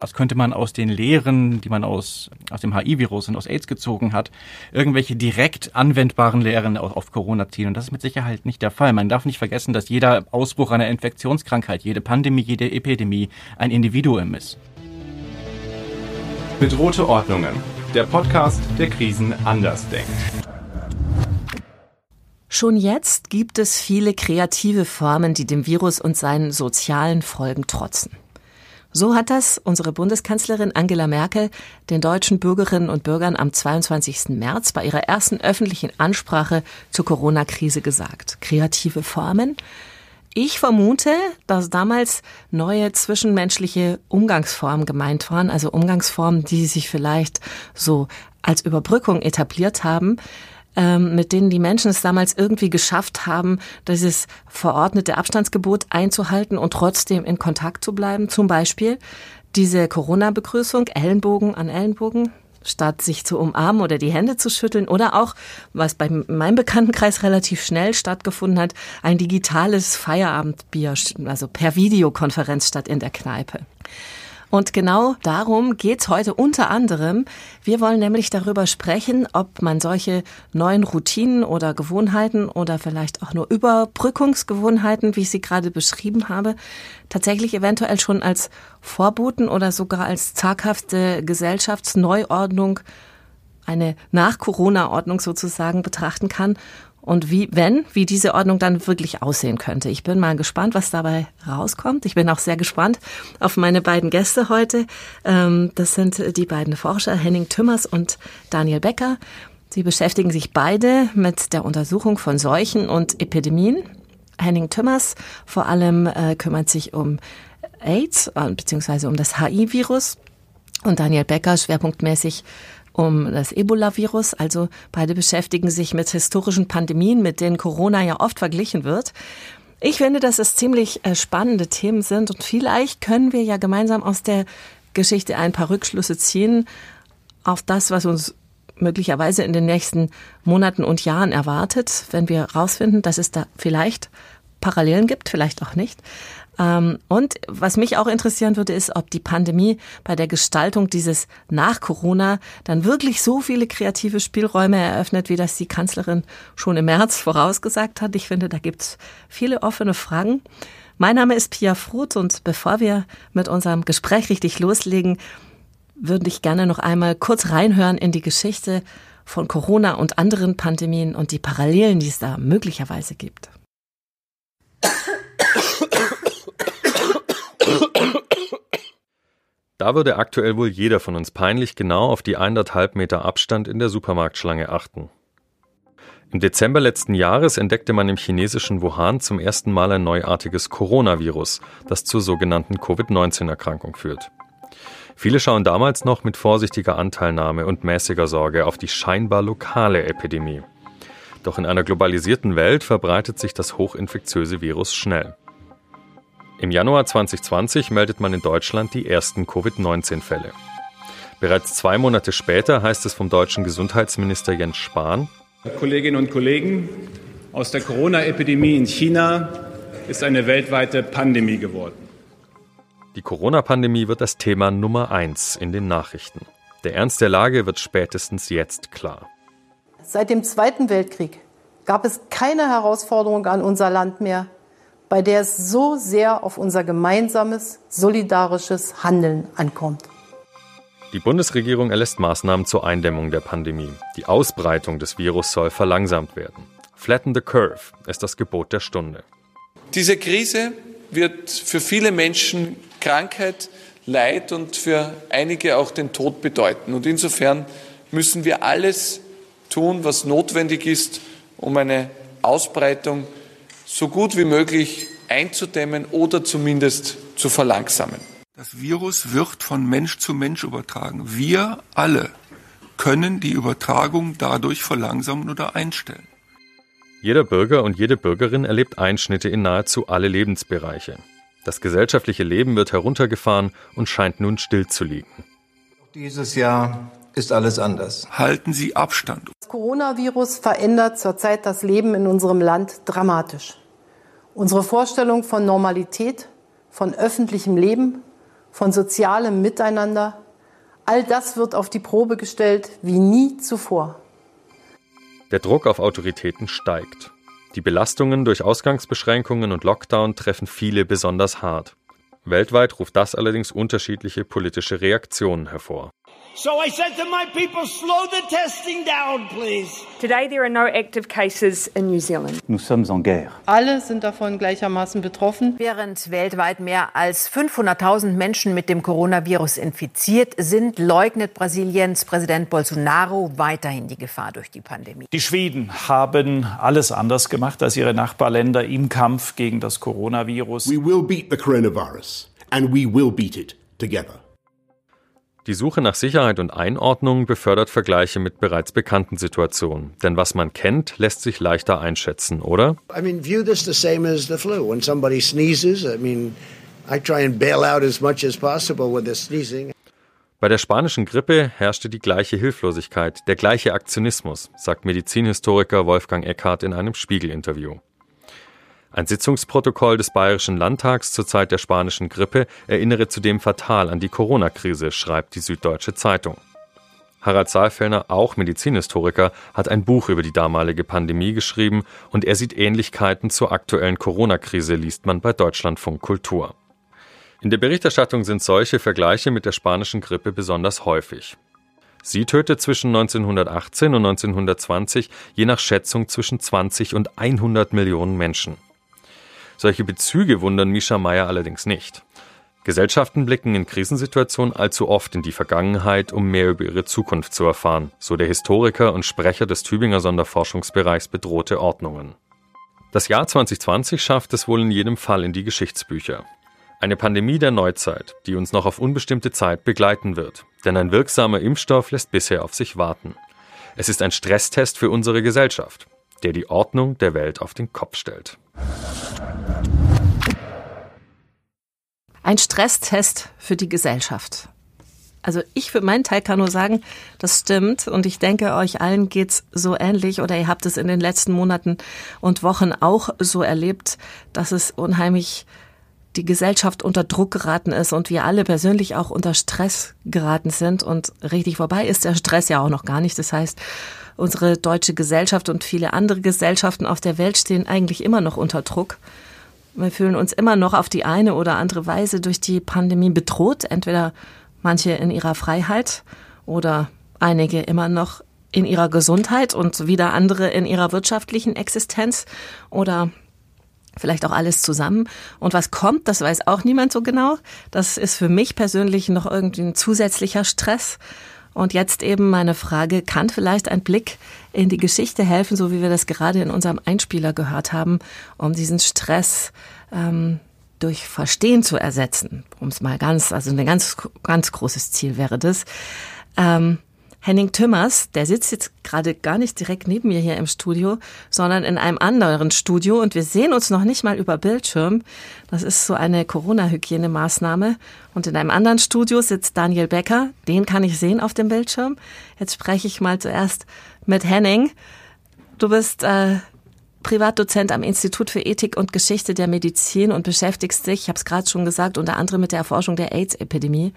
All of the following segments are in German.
Was könnte man aus den Lehren, die man aus, aus dem HIV-Virus und aus AIDS gezogen hat, irgendwelche direkt anwendbaren Lehren auf, auf Corona ziehen? Und das ist mit Sicherheit nicht der Fall. Man darf nicht vergessen, dass jeder Ausbruch einer Infektionskrankheit, jede Pandemie, jede Epidemie ein Individuum ist. Bedrohte Ordnungen. Der Podcast, der Krisen anders denkt. Schon jetzt gibt es viele kreative Formen, die dem Virus und seinen sozialen Folgen trotzen. So hat das unsere Bundeskanzlerin Angela Merkel den deutschen Bürgerinnen und Bürgern am 22. März bei ihrer ersten öffentlichen Ansprache zur Corona-Krise gesagt. Kreative Formen. Ich vermute, dass damals neue zwischenmenschliche Umgangsformen gemeint waren, also Umgangsformen, die sich vielleicht so als Überbrückung etabliert haben, ähm, mit denen die Menschen es damals irgendwie geschafft haben, dieses verordnete Abstandsgebot einzuhalten und trotzdem in Kontakt zu bleiben. Zum Beispiel diese Corona-Begrüßung, Ellenbogen an Ellenbogen, statt sich zu umarmen oder die Hände zu schütteln oder auch, was bei meinem Bekanntenkreis relativ schnell stattgefunden hat, ein digitales Feierabendbier, also per Videokonferenz statt in der Kneipe. Und genau darum geht's heute unter anderem. Wir wollen nämlich darüber sprechen, ob man solche neuen Routinen oder Gewohnheiten oder vielleicht auch nur Überbrückungsgewohnheiten, wie ich sie gerade beschrieben habe, tatsächlich eventuell schon als Vorboten oder sogar als zaghafte Gesellschaftsneuordnung eine Nach-Corona-Ordnung sozusagen betrachten kann und wie, wenn, wie diese Ordnung dann wirklich aussehen könnte. Ich bin mal gespannt, was dabei rauskommt. Ich bin auch sehr gespannt auf meine beiden Gäste heute. Ähm, das sind die beiden Forscher Henning Tümmers und Daniel Becker. Sie beschäftigen sich beide mit der Untersuchung von Seuchen und Epidemien. Henning Tümmers vor allem äh, kümmert sich um AIDS äh, beziehungsweise um das HIV-Virus und Daniel Becker schwerpunktmäßig um das Ebola-Virus. Also beide beschäftigen sich mit historischen Pandemien, mit denen Corona ja oft verglichen wird. Ich finde, dass es ziemlich äh, spannende Themen sind und vielleicht können wir ja gemeinsam aus der Geschichte ein paar Rückschlüsse ziehen auf das, was uns möglicherweise in den nächsten Monaten und Jahren erwartet, wenn wir herausfinden, dass es da vielleicht Parallelen gibt, vielleicht auch nicht. Ähm, und was mich auch interessieren würde, ist, ob die Pandemie bei der Gestaltung dieses nach Corona dann wirklich so viele kreative Spielräume eröffnet, wie das die Kanzlerin schon im März vorausgesagt hat. Ich finde, da gibt es viele offene Fragen. Mein Name ist Pia Fruth und bevor wir mit unserem Gespräch richtig loslegen, würde ich gerne noch einmal kurz reinhören in die Geschichte von Corona und anderen Pandemien und die Parallelen, die es da möglicherweise gibt. Da würde aktuell wohl jeder von uns peinlich genau auf die eineinhalb Meter Abstand in der Supermarktschlange achten. Im Dezember letzten Jahres entdeckte man im chinesischen Wuhan zum ersten Mal ein neuartiges Coronavirus, das zur sogenannten Covid-19-Erkrankung führt. Viele schauen damals noch mit vorsichtiger Anteilnahme und mäßiger Sorge auf die scheinbar lokale Epidemie. Doch in einer globalisierten Welt verbreitet sich das hochinfektiöse Virus schnell. Im Januar 2020 meldet man in Deutschland die ersten Covid-19-Fälle. Bereits zwei Monate später heißt es vom deutschen Gesundheitsminister Jens Spahn, Kolleginnen und Kollegen, aus der Corona-Epidemie in China ist eine weltweite Pandemie geworden. Die Corona-Pandemie wird das Thema Nummer eins in den Nachrichten. Der Ernst der Lage wird spätestens jetzt klar. Seit dem Zweiten Weltkrieg gab es keine Herausforderung an unser Land mehr, bei der es so sehr auf unser gemeinsames, solidarisches Handeln ankommt. Die Bundesregierung erlässt Maßnahmen zur Eindämmung der Pandemie. Die Ausbreitung des Virus soll verlangsamt werden. Flatten the curve ist das Gebot der Stunde. Diese Krise wird für viele Menschen Krankheit, Leid und für einige auch den Tod bedeuten. Und insofern müssen wir alles tun, was notwendig ist, um eine Ausbreitung so gut wie möglich einzudämmen oder zumindest zu verlangsamen. Das Virus wird von Mensch zu Mensch übertragen. Wir alle können die Übertragung dadurch verlangsamen oder einstellen. Jeder Bürger und jede Bürgerin erlebt Einschnitte in nahezu alle Lebensbereiche. Das gesellschaftliche Leben wird heruntergefahren und scheint nun still zu liegen. Dieses Jahr ist alles anders. Halten Sie Abstand. Das Coronavirus verändert zurzeit das Leben in unserem Land dramatisch. Unsere Vorstellung von Normalität, von öffentlichem Leben, von sozialem Miteinander, all das wird auf die Probe gestellt wie nie zuvor. Der Druck auf Autoritäten steigt. Die Belastungen durch Ausgangsbeschränkungen und Lockdown treffen viele besonders hart. Weltweit ruft das allerdings unterschiedliche politische Reaktionen hervor. So I said to my people, slow the testing down, please. Today there are no active cases in New Zealand. Nous sommes en guerre. Alle sind davon gleichermaßen betroffen. Während weltweit mehr als 500.000 Menschen mit dem Coronavirus infiziert sind, leugnet Brasiliens Präsident Bolsonaro weiterhin die Gefahr durch die Pandemie. Die Schweden haben alles anders gemacht als ihre Nachbarländer im Kampf gegen das Coronavirus. We will beat the coronavirus and we will beat it together. Die Suche nach Sicherheit und Einordnung befördert Vergleiche mit bereits bekannten Situationen. Denn was man kennt, lässt sich leichter einschätzen, oder? I mean, view this the same as the flu. When somebody sneezes, I mean, I try and bail out as much as possible with the sneezing. Bei der spanischen Grippe herrschte die gleiche Hilflosigkeit, der gleiche Aktionismus, sagt Medizinhistoriker Wolfgang Eckhardt in einem Spiegel-Interview. Ein Sitzungsprotokoll des Bayerischen Landtags zur Zeit der spanischen Grippe erinnere zudem fatal an die Corona-Krise, schreibt die Süddeutsche Zeitung. Harald Saalfellner, auch Medizinhistoriker, hat ein Buch über die damalige Pandemie geschrieben und er sieht Ähnlichkeiten zur aktuellen Corona-Krise, liest man bei Deutschlandfunk Kultur. In der Berichterstattung sind solche Vergleiche mit der spanischen Grippe besonders häufig. Sie tötet zwischen 1918 und 1920 je nach Schätzung zwischen 20 und 100 Millionen Menschen. Solche Bezüge wundern Misha Meyer allerdings nicht. Gesellschaften blicken in Krisensituationen allzu oft in die Vergangenheit, um mehr über ihre Zukunft zu erfahren, so der Historiker und Sprecher des Tübinger Sonderforschungsbereichs Bedrohte Ordnungen. Das Jahr 2020 schafft es wohl in jedem Fall in die Geschichtsbücher. Eine Pandemie der Neuzeit, die uns noch auf unbestimmte Zeit begleiten wird, denn ein wirksamer Impfstoff lässt bisher auf sich warten. Es ist ein Stresstest für unsere Gesellschaft, der die Ordnung der Welt auf den Kopf stellt. Ein Stresstest für die Gesellschaft. Also ich für meinen Teil kann nur sagen, das stimmt und ich denke, euch allen geht's so ähnlich oder ihr habt es in den letzten Monaten und Wochen auch so erlebt, dass es unheimlich die Gesellschaft unter Druck geraten ist und wir alle persönlich auch unter Stress geraten sind und richtig vorbei ist der Stress ja auch noch gar nicht. Das heißt, unsere deutsche Gesellschaft und viele andere Gesellschaften auf der Welt stehen eigentlich immer noch unter Druck. Wir fühlen uns immer noch auf die eine oder andere Weise durch die Pandemie bedroht, entweder manche in ihrer Freiheit oder einige immer noch in ihrer Gesundheit und wieder andere in ihrer wirtschaftlichen Existenz oder vielleicht auch alles zusammen. Und was kommt, das weiß auch niemand so genau. Das ist für mich persönlich noch irgendwie ein zusätzlicher Stress. Und jetzt eben meine Frage, kann vielleicht ein Blick in die Geschichte helfen, so wie wir das gerade in unserem Einspieler gehört haben, um diesen Stress ähm, durch Verstehen zu ersetzen, um es mal ganz, also ein ganz, ganz großes Ziel wäre das. Ähm, Henning Tümmers, der sitzt jetzt gerade gar nicht direkt neben mir hier im Studio, sondern in einem anderen Studio und wir sehen uns noch nicht mal über Bildschirm. Das ist so eine Corona-Hygienemaßnahme. Und in einem anderen Studio sitzt Daniel Becker, den kann ich sehen auf dem Bildschirm. Jetzt spreche ich mal zuerst mit Henning. Du bist äh, Privatdozent am Institut für Ethik und Geschichte der Medizin und beschäftigst dich, ich habe es gerade schon gesagt, unter anderem mit der Erforschung der AIDS-Epidemie.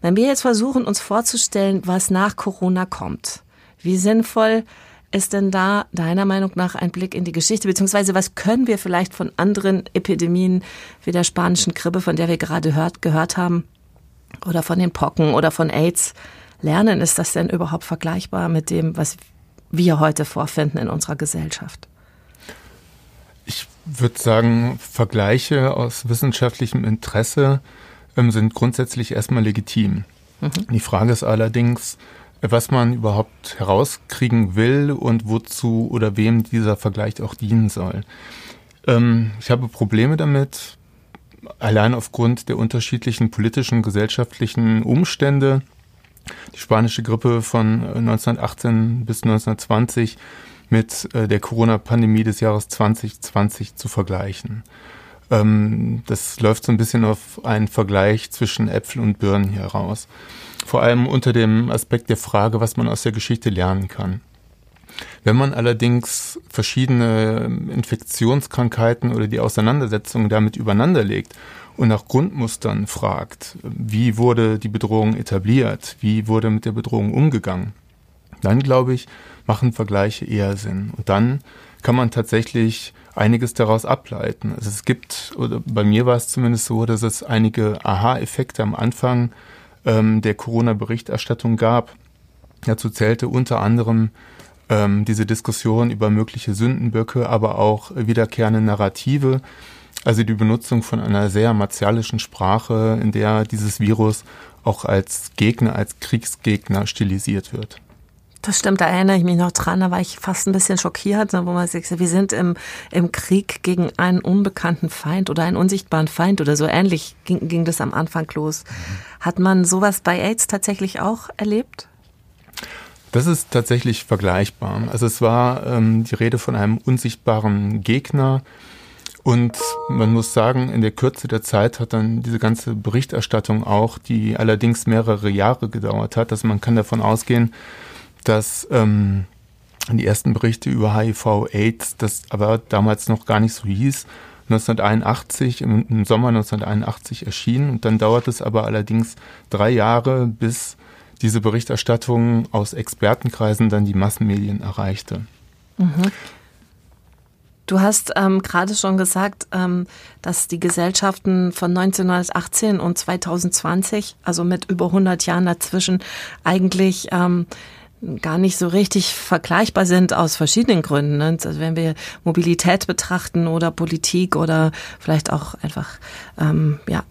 Wenn wir jetzt versuchen, uns vorzustellen, was nach Corona kommt, wie sinnvoll ist denn da deiner Meinung nach ein Blick in die Geschichte, beziehungsweise was können wir vielleicht von anderen Epidemien wie der spanischen Grippe, von der wir gerade hört, gehört haben, oder von den Pocken oder von AIDS lernen? Ist das denn überhaupt vergleichbar mit dem, was wir heute vorfinden in unserer Gesellschaft? Ich würde sagen, Vergleiche aus wissenschaftlichem Interesse sind grundsätzlich erstmal legitim. Mhm. Die Frage ist allerdings, was man überhaupt herauskriegen will und wozu oder wem dieser Vergleich auch dienen soll. Ähm, ich habe Probleme damit, allein aufgrund der unterschiedlichen politischen, gesellschaftlichen Umstände. Die spanische Grippe von 1918 bis 1920 mit äh, der Corona-Pandemie des Jahres 2020 zu vergleichen. Ähm, das läuft so ein bisschen auf einen Vergleich zwischen Äpfel und Birnen hier raus. Vor allem unter dem Aspekt der Frage, was man aus der Geschichte lernen kann. Wenn man allerdings verschiedene Infektionskrankheiten oder die Auseinandersetzungen damit übereinanderlegt und nach Grundmustern fragt, wie wurde die Bedrohung etabliert, wie wurde mit der Bedrohung umgegangen, dann glaube ich, machen Vergleiche eher Sinn. Und dann kann man tatsächlich einiges daraus ableiten. Also es gibt, oder bei mir war es zumindest so, dass es einige Aha-Effekte am Anfang ähm, der Corona-Berichterstattung gab. Dazu zählte unter anderem ähm, diese Diskussion über mögliche Sündenböcke, aber auch wiederkehrende Narrative, also die Benutzung von einer sehr martialischen Sprache, in der dieses Virus auch als Gegner, als Kriegsgegner stilisiert wird. Das stimmt, da erinnere ich mich noch dran, da war ich fast ein bisschen schockiert, wo man sagt, wir sind im, im Krieg gegen einen unbekannten Feind oder einen unsichtbaren Feind oder so ähnlich ging, ging das am Anfang los. Hat man sowas bei AIDS tatsächlich auch erlebt? Das ist tatsächlich vergleichbar. Also es war ähm, die Rede von einem unsichtbaren Gegner. Und man muss sagen, in der Kürze der Zeit hat dann diese ganze Berichterstattung auch, die allerdings mehrere Jahre gedauert hat, dass also man kann davon ausgehen, dass ähm, die ersten Berichte über HIV-Aids, das aber damals noch gar nicht so hieß, 1981, im, Sommer 1981 erschienen. Und dann dauert es aber allerdings drei Jahre, bis diese Berichterstattung aus Expertenkreisen dann die Massenmedien erreichte. Mhm. Du hast ähm, gerade schon gesagt, ähm, dass die Gesellschaften von 1918 und 2020, also mit über 100 Jahren dazwischen, eigentlich ähm, gar nicht so richtig vergleichbar sind aus verschiedenen Gründen. Ne? Also wenn wir Mobilität betrachten oder Politik oder vielleicht auch einfach ähm, ja,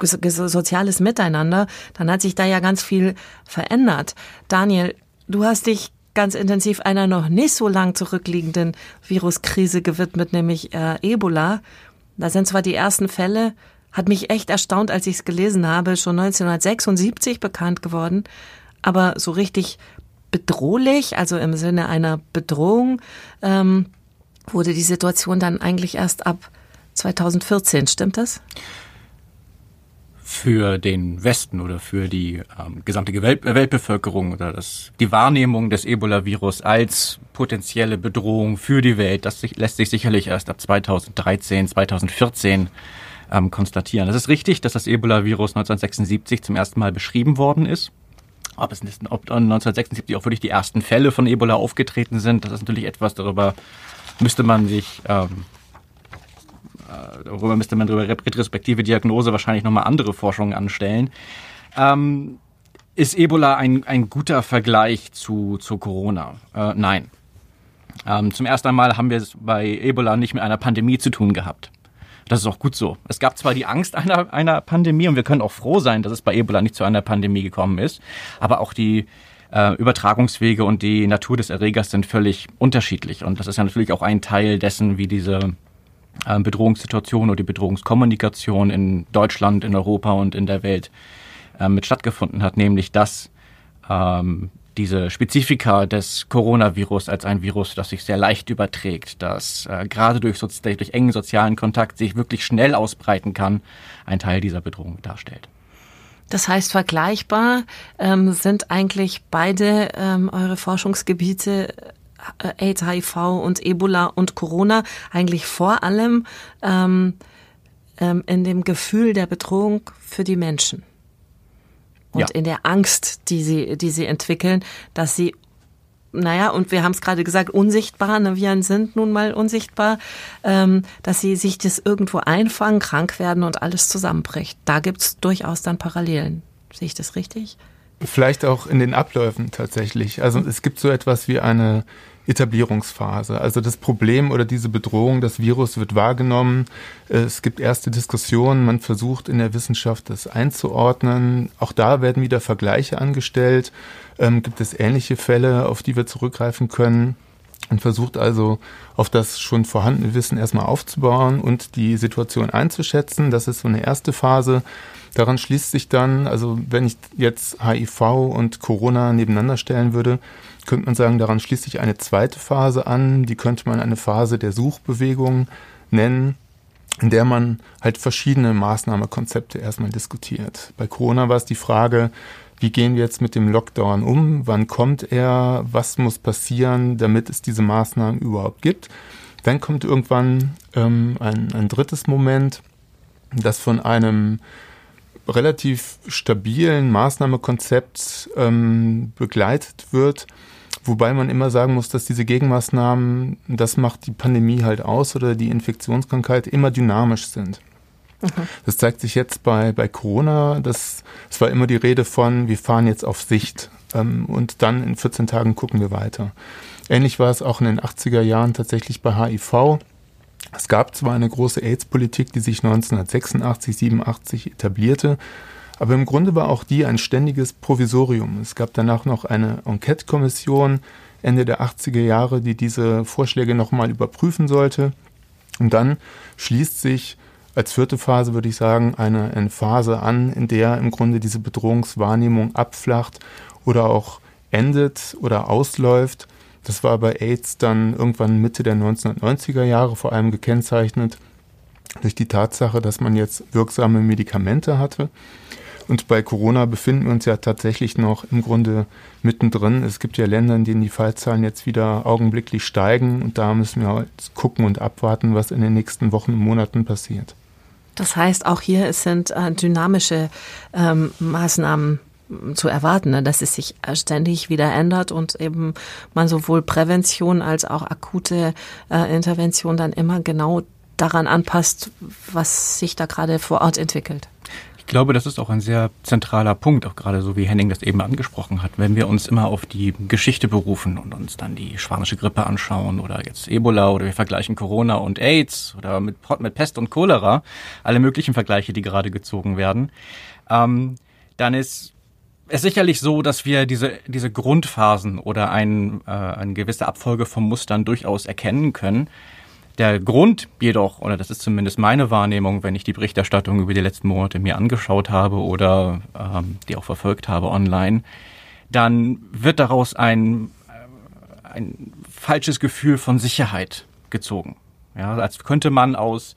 soziales Miteinander, dann hat sich da ja ganz viel verändert. Daniel, du hast dich ganz intensiv einer noch nicht so lang zurückliegenden Viruskrise gewidmet, nämlich äh, Ebola. Da sind zwar die ersten Fälle, hat mich echt erstaunt, als ich es gelesen habe, schon 1976 bekannt geworden aber so richtig bedrohlich, also im Sinne einer Bedrohung, ähm, wurde die Situation dann eigentlich erst ab 2014, stimmt das? Für den Westen oder für die ähm, gesamte Welt Weltbevölkerung oder das, die Wahrnehmung des Ebola-Virus als potenzielle Bedrohung für die Welt, das sich, lässt sich sicherlich erst ab 2013, 2014 ähm, konstatieren. Es ist richtig, dass das Ebola-Virus 1976 zum ersten Mal beschrieben worden ist. Ob es ob 1976 auch wirklich die ersten Fälle von Ebola aufgetreten sind, das ist natürlich etwas, darüber müsste man sich, ähm, äh, darüber müsste man darüber retrospektive Diagnose wahrscheinlich nochmal andere Forschungen anstellen. Ähm, ist Ebola ein, ein guter Vergleich zu, zu Corona? Äh, nein. Ähm, zum ersten Mal haben wir es bei Ebola nicht mit einer Pandemie zu tun gehabt. Das ist auch gut so. Es gab zwar die Angst einer, einer Pandemie und wir können auch froh sein, dass es bei Ebola nicht zu einer Pandemie gekommen ist, aber auch die äh, Übertragungswege und die Natur des Erregers sind völlig unterschiedlich. Und das ist ja natürlich auch ein Teil dessen, wie diese äh, Bedrohungssituation oder die Bedrohungskommunikation in Deutschland, in Europa und in der Welt äh, mit stattgefunden hat, nämlich dass ähm, diese Spezifika des Coronavirus als ein Virus, das sich sehr leicht überträgt, das äh, gerade durch, durch engen sozialen Kontakt sich wirklich schnell ausbreiten kann, ein Teil dieser Bedrohung darstellt. Das heißt, vergleichbar ähm, sind eigentlich beide ähm, eure Forschungsgebiete äh, AIDS, HIV und Ebola und Corona eigentlich vor allem ähm, ähm, in dem Gefühl der Bedrohung für die Menschen und ja. in der Angst, die sie, die sie entwickeln, dass sie naja, und wir haben es gerade gesagt, unsichtbar, ne, Viren sind nun mal unsichtbar, ähm, dass sie sich das irgendwo einfangen, krank werden und alles zusammenbricht. Da gibt's durchaus dann Parallelen. Sehe ich das richtig? Vielleicht auch in den Abläufen tatsächlich. Also es gibt so etwas wie eine Etablierungsphase. Also das Problem oder diese Bedrohung, das Virus wird wahrgenommen. Es gibt erste Diskussionen, man versucht in der Wissenschaft das einzuordnen. Auch da werden wieder Vergleiche angestellt. Ähm, gibt es ähnliche Fälle, auf die wir zurückgreifen können? und versucht also auf das schon vorhandene Wissen erstmal aufzubauen und die Situation einzuschätzen. Das ist so eine erste Phase. Daran schließt sich dann, also wenn ich jetzt HIV und Corona nebeneinander stellen würde, könnte man sagen, daran schließt sich eine zweite Phase an, die könnte man eine Phase der Suchbewegung nennen, in der man halt verschiedene Maßnahmekonzepte erstmal diskutiert. Bei Corona war es die Frage, wie gehen wir jetzt mit dem Lockdown um, wann kommt er, was muss passieren, damit es diese Maßnahmen überhaupt gibt. Dann kommt irgendwann ähm, ein, ein drittes Moment, das von einem relativ stabilen Maßnahmekonzept ähm, begleitet wird, wobei man immer sagen muss, dass diese Gegenmaßnahmen, das macht die Pandemie halt aus oder die Infektionskrankheit, immer dynamisch sind. Mhm. Das zeigt sich jetzt bei, bei Corona. Das, es war immer die Rede von, wir fahren jetzt auf Sicht ähm, und dann in 14 Tagen gucken wir weiter. Ähnlich war es auch in den 80er Jahren tatsächlich bei HIV. Es gab zwar eine große AIDS-Politik, die sich 1986, 87 etablierte, aber im Grunde war auch die ein ständiges Provisorium. Es gab danach noch eine Enquete-Kommission Ende der 80er Jahre, die diese Vorschläge nochmal überprüfen sollte. Und dann schließt sich als vierte Phase, würde ich sagen, eine, Phase an, in der im Grunde diese Bedrohungswahrnehmung abflacht oder auch endet oder ausläuft. Das war bei AIDS dann irgendwann Mitte der 1990er Jahre vor allem gekennzeichnet durch die Tatsache, dass man jetzt wirksame Medikamente hatte. Und bei Corona befinden wir uns ja tatsächlich noch im Grunde mittendrin. Es gibt ja Länder, in denen die Fallzahlen jetzt wieder augenblicklich steigen. Und da müssen wir halt gucken und abwarten, was in den nächsten Wochen und Monaten passiert. Das heißt, auch hier sind äh, dynamische ähm, Maßnahmen zu erwarten, ne, dass es sich ständig wieder ändert und eben man sowohl Prävention als auch akute äh, Intervention dann immer genau daran anpasst, was sich da gerade vor Ort entwickelt. Ich glaube, das ist auch ein sehr zentraler Punkt, auch gerade so wie Henning das eben angesprochen hat. Wenn wir uns immer auf die Geschichte berufen und uns dann die spanische Grippe anschauen oder jetzt Ebola oder wir vergleichen Corona und AIDS oder mit, mit Pest und Cholera, alle möglichen Vergleiche, die gerade gezogen werden, ähm, dann ist es sicherlich so, dass wir diese, diese Grundphasen oder ein, äh, eine gewisse Abfolge von Mustern durchaus erkennen können. Der Grund jedoch, oder das ist zumindest meine Wahrnehmung, wenn ich die Berichterstattung über die letzten Monate mir angeschaut habe oder ähm, die auch verfolgt habe online, dann wird daraus ein, äh, ein falsches Gefühl von Sicherheit gezogen. Ja, als könnte man aus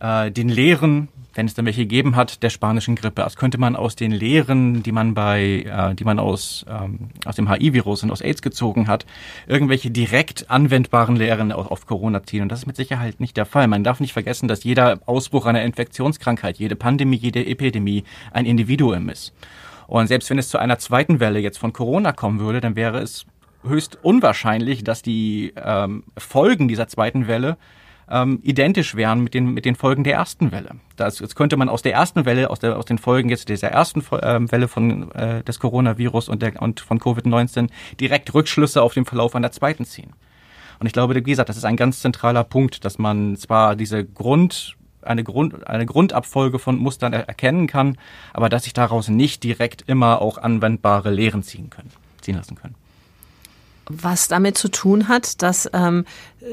äh, den Lehren wenn es dann welche gegeben hat, der spanischen Grippe. Als könnte man aus den Lehren, die man bei, äh, die man aus, ähm, aus dem HIV-Virus und aus AIDS gezogen hat, irgendwelche direkt anwendbaren Lehren auf, auf Corona ziehen. Und das ist mit Sicherheit nicht der Fall. Man darf nicht vergessen, dass jeder Ausbruch einer Infektionskrankheit, jede Pandemie, jede Epidemie ein Individuum ist. Und selbst wenn es zu einer zweiten Welle jetzt von Corona kommen würde, dann wäre es höchst unwahrscheinlich, dass die ähm, Folgen dieser zweiten Welle ähm, identisch wären mit den, mit den Folgen der ersten Welle. Das, jetzt könnte man aus der ersten Welle, aus, der, aus den Folgen jetzt dieser ersten ähm, Welle von, äh, des Coronavirus und, der, und von Covid-19 direkt Rückschlüsse auf den Verlauf einer zweiten ziehen. Und ich glaube, wie gesagt, das ist ein ganz zentraler Punkt, dass man zwar diese Grund eine, Grund, eine Grundabfolge von Mustern erkennen kann, aber dass sich daraus nicht direkt immer auch anwendbare Lehren ziehen können, ziehen lassen können was damit zu tun hat, dass ähm,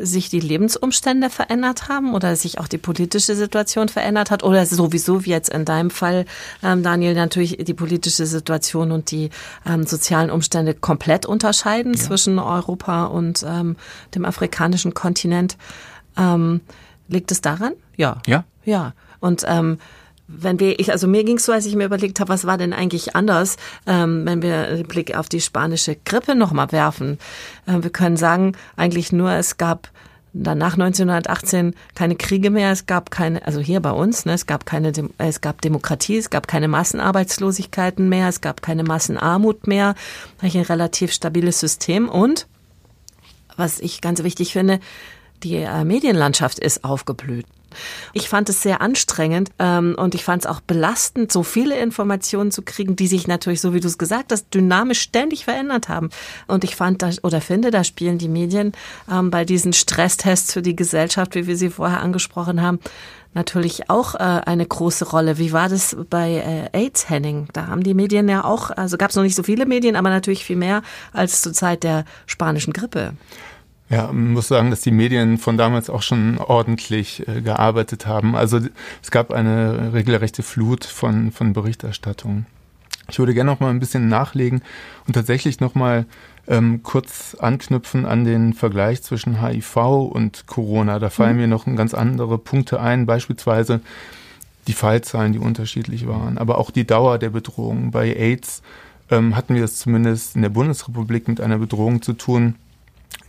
sich die Lebensumstände verändert haben oder sich auch die politische Situation verändert hat oder sowieso wie jetzt in deinem Fall, ähm, Daniel, natürlich die politische Situation und die ähm, sozialen Umstände komplett unterscheiden ja. zwischen Europa und ähm, dem afrikanischen Kontinent. Ähm, liegt es daran? Ja. Ja. Ja. Und ähm, wenn wir, ich, also mir ging es so, als ich mir überlegt habe, was war denn eigentlich anders, ähm, wenn wir den Blick auf die spanische Grippe nochmal werfen. Äh, wir können sagen, eigentlich nur, es gab dann nach 1918 keine Kriege mehr, es gab keine, also hier bei uns, ne, es gab keine, es gab Demokratie, es gab keine Massenarbeitslosigkeiten mehr, es gab keine Massenarmut mehr, ein relativ stabiles System und was ich ganz wichtig finde, die äh, Medienlandschaft ist aufgeblüht. Ich fand es sehr anstrengend ähm, und ich fand es auch belastend, so viele Informationen zu kriegen, die sich natürlich, so wie du es gesagt hast, dynamisch ständig verändert haben. Und ich fand da, oder finde, da spielen die Medien ähm, bei diesen Stresstests für die Gesellschaft, wie wir sie vorher angesprochen haben, natürlich auch äh, eine große Rolle. Wie war das bei äh, AIDS, Henning? Da haben die Medien ja auch, also gab es noch nicht so viele Medien, aber natürlich viel mehr als zur Zeit der spanischen Grippe. Ja, man muss sagen, dass die Medien von damals auch schon ordentlich äh, gearbeitet haben. Also es gab eine regelrechte Flut von, von Berichterstattung. Ich würde gerne noch mal ein bisschen nachlegen und tatsächlich noch mal ähm, kurz anknüpfen an den Vergleich zwischen HIV und Corona. Da fallen mhm. mir noch ganz andere Punkte ein. Beispielsweise die Fallzahlen, die unterschiedlich waren, aber auch die Dauer der Bedrohung. Bei AIDS ähm, hatten wir es zumindest in der Bundesrepublik mit einer Bedrohung zu tun,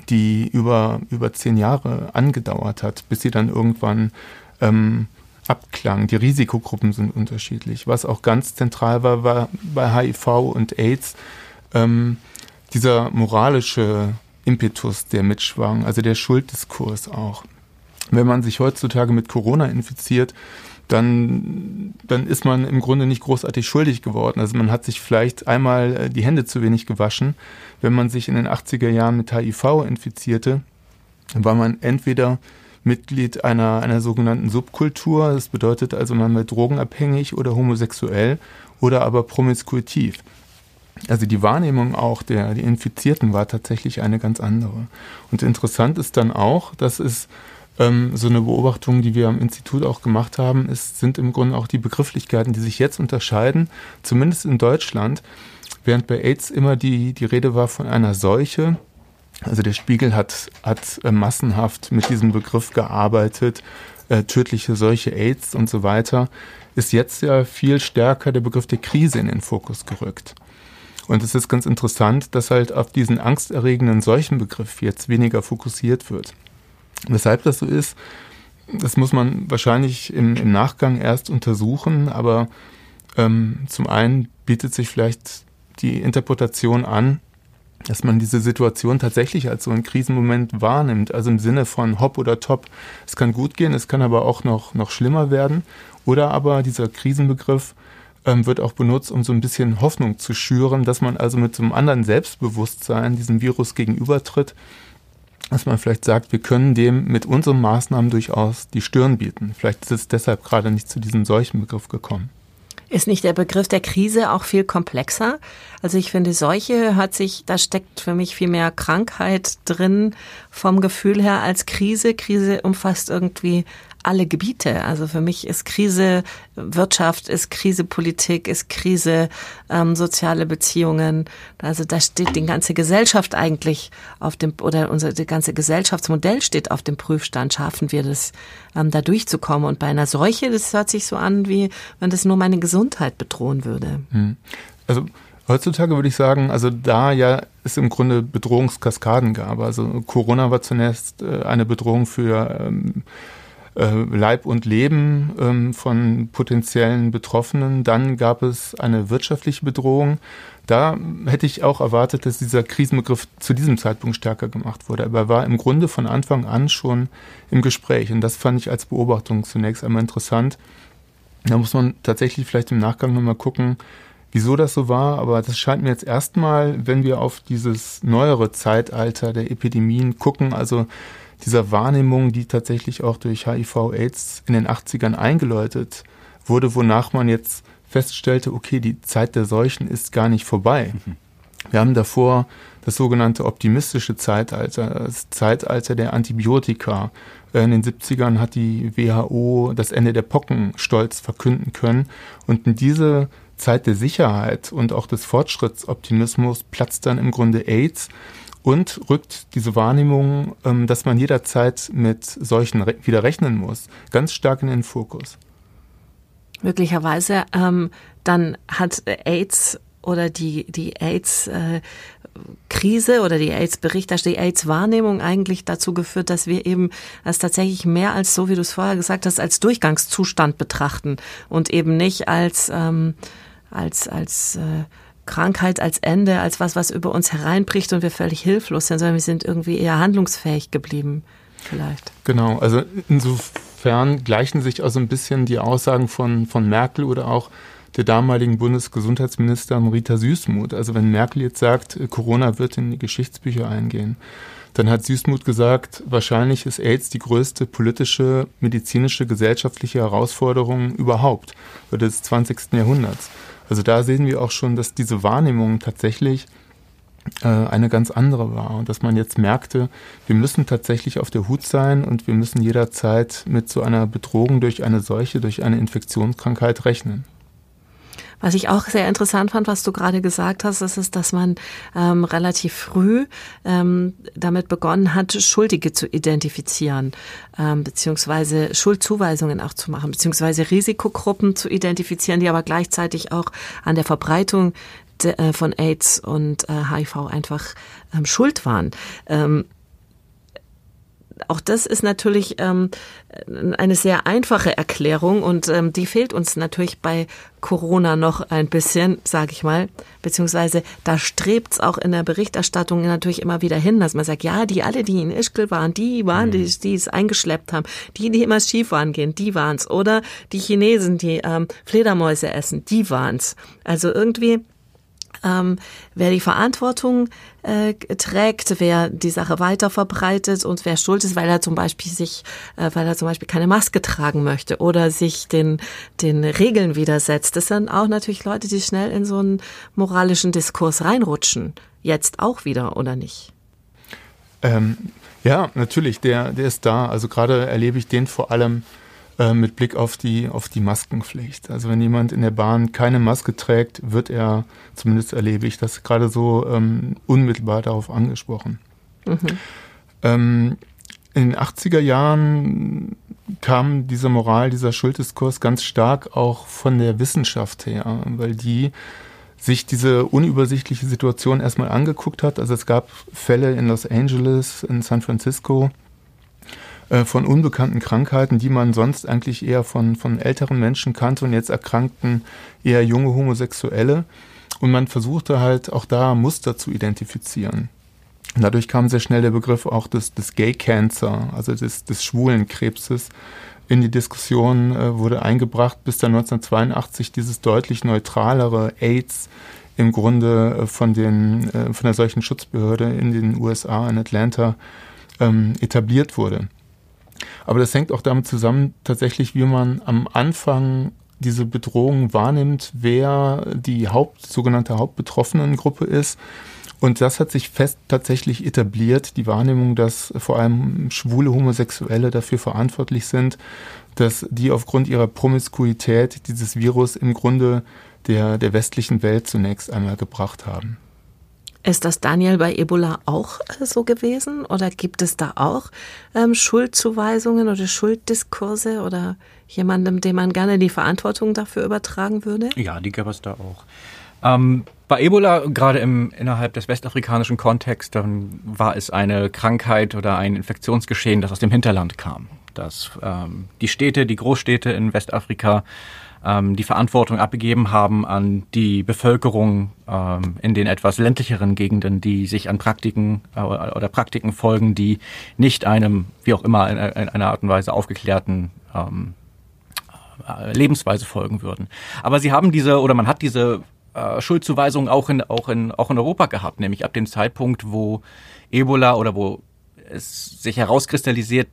die über, über zehn Jahre angedauert hat, bis sie dann irgendwann ähm, abklang. Die Risikogruppen sind unterschiedlich. Was auch ganz zentral war, war bei HIV und AIDS ähm, dieser moralische Impetus, der mitschwang, also der Schulddiskurs auch. Wenn man sich heutzutage mit Corona infiziert, dann, dann ist man im Grunde nicht großartig schuldig geworden. Also man hat sich vielleicht einmal äh, die Hände zu wenig gewaschen. Wenn man sich in den 80er Jahren mit HIV infizierte, war man entweder Mitglied einer, einer sogenannten Subkultur. Das bedeutet also, man war drogenabhängig oder homosexuell oder aber promiskuitiv. Also die Wahrnehmung auch der, der Infizierten war tatsächlich eine ganz andere. Und interessant ist dann auch, dass es ähm, so eine Beobachtung, die wir am Institut auch gemacht haben, ist, sind im Grunde auch die Begrifflichkeiten, die sich jetzt unterscheiden, zumindest in Deutschland. Während bei AIDS immer die, die Rede war von einer Seuche, also der Spiegel hat, hat äh, massenhaft mit diesem Begriff gearbeitet, äh, tödliche Seuche, AIDS und so weiter, ist jetzt ja viel stärker der Begriff der Krise in den Fokus gerückt. Und es ist ganz interessant, dass halt auf diesen angsterregenden Seuchenbegriff jetzt weniger fokussiert wird. Weshalb das so ist, das muss man wahrscheinlich im, im Nachgang erst untersuchen, aber ähm, zum einen bietet sich vielleicht die Interpretation an, dass man diese Situation tatsächlich als so einen Krisenmoment wahrnimmt, also im Sinne von hopp oder top. Es kann gut gehen, es kann aber auch noch, noch schlimmer werden. Oder aber dieser Krisenbegriff ähm, wird auch benutzt, um so ein bisschen Hoffnung zu schüren, dass man also mit so einem anderen Selbstbewusstsein diesem Virus gegenübertritt dass man vielleicht sagt, wir können dem mit unseren Maßnahmen durchaus die Stirn bieten. Vielleicht ist es deshalb gerade nicht zu diesem solchen Begriff gekommen. Ist nicht der Begriff der Krise auch viel komplexer? Also ich finde, Seuche hat sich, da steckt für mich viel mehr Krankheit drin vom Gefühl her als Krise. Krise umfasst irgendwie alle Gebiete. Also für mich ist Krise Wirtschaft, ist Krise Politik, ist Krise ähm, soziale Beziehungen. Also da steht die ganze Gesellschaft eigentlich auf dem, oder unser das ganze Gesellschaftsmodell steht auf dem Prüfstand. Schaffen wir das, ähm, da durchzukommen? Und bei einer Seuche, das hört sich so an, wie wenn das nur meine Gesundheit bedrohen würde. Hm. Also Heutzutage würde ich sagen, also da ja es im Grunde Bedrohungskaskaden gab. Also Corona war zunächst äh, eine Bedrohung für ähm, äh, Leib und Leben ähm, von potenziellen Betroffenen. Dann gab es eine wirtschaftliche Bedrohung. Da hätte ich auch erwartet, dass dieser Krisenbegriff zu diesem Zeitpunkt stärker gemacht wurde. Aber er war im Grunde von Anfang an schon im Gespräch. Und das fand ich als Beobachtung zunächst einmal interessant. Da muss man tatsächlich vielleicht im Nachgang nochmal gucken, wieso das so war. Aber das scheint mir jetzt erstmal, wenn wir auf dieses neuere Zeitalter der Epidemien gucken, also dieser Wahrnehmung, die tatsächlich auch durch HIV-Aids in den 80ern eingeläutet wurde, wonach man jetzt feststellte, okay, die Zeit der Seuchen ist gar nicht vorbei. Mhm. Wir haben davor das sogenannte optimistische Zeitalter, das Zeitalter der Antibiotika. In den 70ern hat die WHO das Ende der Pocken stolz verkünden können. Und in diese Zeit der Sicherheit und auch des Fortschrittsoptimismus platzt dann im Grunde AIDS und rückt diese Wahrnehmung, ähm, dass man jederzeit mit solchen wieder rechnen muss, ganz stark in den Fokus. Möglicherweise ähm, dann hat AIDS oder die, die AIDS äh, Krise oder die AIDS-Berichterstattung, die AIDS-Wahrnehmung eigentlich dazu geführt, dass wir eben als tatsächlich mehr als so, wie du es vorher gesagt hast, als Durchgangszustand betrachten und eben nicht als ähm, als als äh, Krankheit als Ende, als was, was über uns hereinbricht und wir völlig hilflos sind, sondern wir sind irgendwie eher handlungsfähig geblieben, vielleicht. Genau, also insofern gleichen sich auch so ein bisschen die Aussagen von, von Merkel oder auch der damaligen Bundesgesundheitsministerin Rita Süßmuth. Also wenn Merkel jetzt sagt, Corona wird in die Geschichtsbücher eingehen, dann hat Süßmuth gesagt, wahrscheinlich ist AIDS die größte politische, medizinische, gesellschaftliche Herausforderung überhaupt des 20. Jahrhunderts. Also da sehen wir auch schon, dass diese Wahrnehmung tatsächlich äh, eine ganz andere war und dass man jetzt merkte, wir müssen tatsächlich auf der Hut sein und wir müssen jederzeit mit so einer Bedrohung durch eine Seuche, durch eine Infektionskrankheit rechnen. Was ich auch sehr interessant fand, was du gerade gesagt hast, ist, ist dass man ähm, relativ früh ähm, damit begonnen hat, Schuldige zu identifizieren, ähm, beziehungsweise Schuldzuweisungen auch zu machen, beziehungsweise Risikogruppen zu identifizieren, die aber gleichzeitig auch an der Verbreitung äh, von AIDS und äh, HIV einfach ähm, schuld waren. Ähm, auch das ist natürlich ähm, eine sehr einfache Erklärung und ähm, die fehlt uns natürlich bei Corona noch ein bisschen, sage ich mal, beziehungsweise da strebt's auch in der Berichterstattung natürlich immer wieder hin, dass man sagt, ja, die alle, die in Ischgl waren, die waren, die, die es eingeschleppt haben, die, die immer Skifahren gehen, die waren's, oder die Chinesen, die ähm, Fledermäuse essen, die waren's. Also irgendwie ähm, wer die Verantwortung äh, trägt, wer die Sache weiter verbreitet und wer schuld ist, weil er zum Beispiel sich, äh, weil er zum Beispiel keine Maske tragen möchte oder sich den, den Regeln widersetzt. Das sind auch natürlich Leute, die schnell in so einen moralischen Diskurs reinrutschen. Jetzt auch wieder, oder nicht? Ähm, ja, natürlich, der, der ist da. Also gerade erlebe ich den vor allem äh, mit Blick auf die, auf die Maskenpflicht. Also wenn jemand in der Bahn keine Maske trägt, wird er, zumindest erlebe ich das gerade so, ähm, unmittelbar darauf angesprochen. Mhm. Ähm, in den 80er Jahren kam diese Moral, dieser Schulddiskurs ganz stark auch von der Wissenschaft her, weil die sich diese unübersichtliche Situation erstmal angeguckt hat. Also es gab Fälle in Los Angeles, in San Francisco, von unbekannten Krankheiten, die man sonst eigentlich eher von, von älteren Menschen kannte und jetzt erkrankten eher junge Homosexuelle. Und man versuchte halt auch da Muster zu identifizieren. Und dadurch kam sehr schnell der Begriff auch des, des Gay Cancer, also des, des schwulen Krebses, in die Diskussion äh, wurde eingebracht, bis dann 1982 dieses deutlich neutralere AIDS im Grunde äh, von, den, äh, von der solchen Schutzbehörde in den USA, in Atlanta, ähm, etabliert wurde. Aber das hängt auch damit zusammen, tatsächlich, wie man am Anfang diese Bedrohung wahrnimmt, wer die Haupt, sogenannte Hauptbetroffenengruppe ist. Und das hat sich fest tatsächlich etabliert, die Wahrnehmung, dass vor allem schwule Homosexuelle dafür verantwortlich sind, dass die aufgrund ihrer Promiskuität dieses Virus im Grunde der, der westlichen Welt zunächst einmal gebracht haben. Ist das Daniel bei Ebola auch äh, so gewesen oder gibt es da auch ähm, Schuldzuweisungen oder Schulddiskurse oder jemandem, dem man gerne die Verantwortung dafür übertragen würde? Ja, die gab es da auch. Ähm, bei Ebola, gerade im, innerhalb des westafrikanischen Kontexts, dann war es eine Krankheit oder ein Infektionsgeschehen, das aus dem Hinterland kam. Dass ähm, die Städte, die Großstädte in Westafrika ähm, die Verantwortung abgegeben haben an die Bevölkerung ähm, in den etwas ländlicheren Gegenden, die sich an Praktiken äh, oder Praktiken folgen, die nicht einem, wie auch immer, in, in einer Art und Weise aufgeklärten ähm, äh, Lebensweise folgen würden. Aber sie haben diese oder man hat diese äh, Schuldzuweisung auch in, auch, in, auch in Europa gehabt, nämlich ab dem Zeitpunkt, wo Ebola oder wo es sich herauskristallisiert,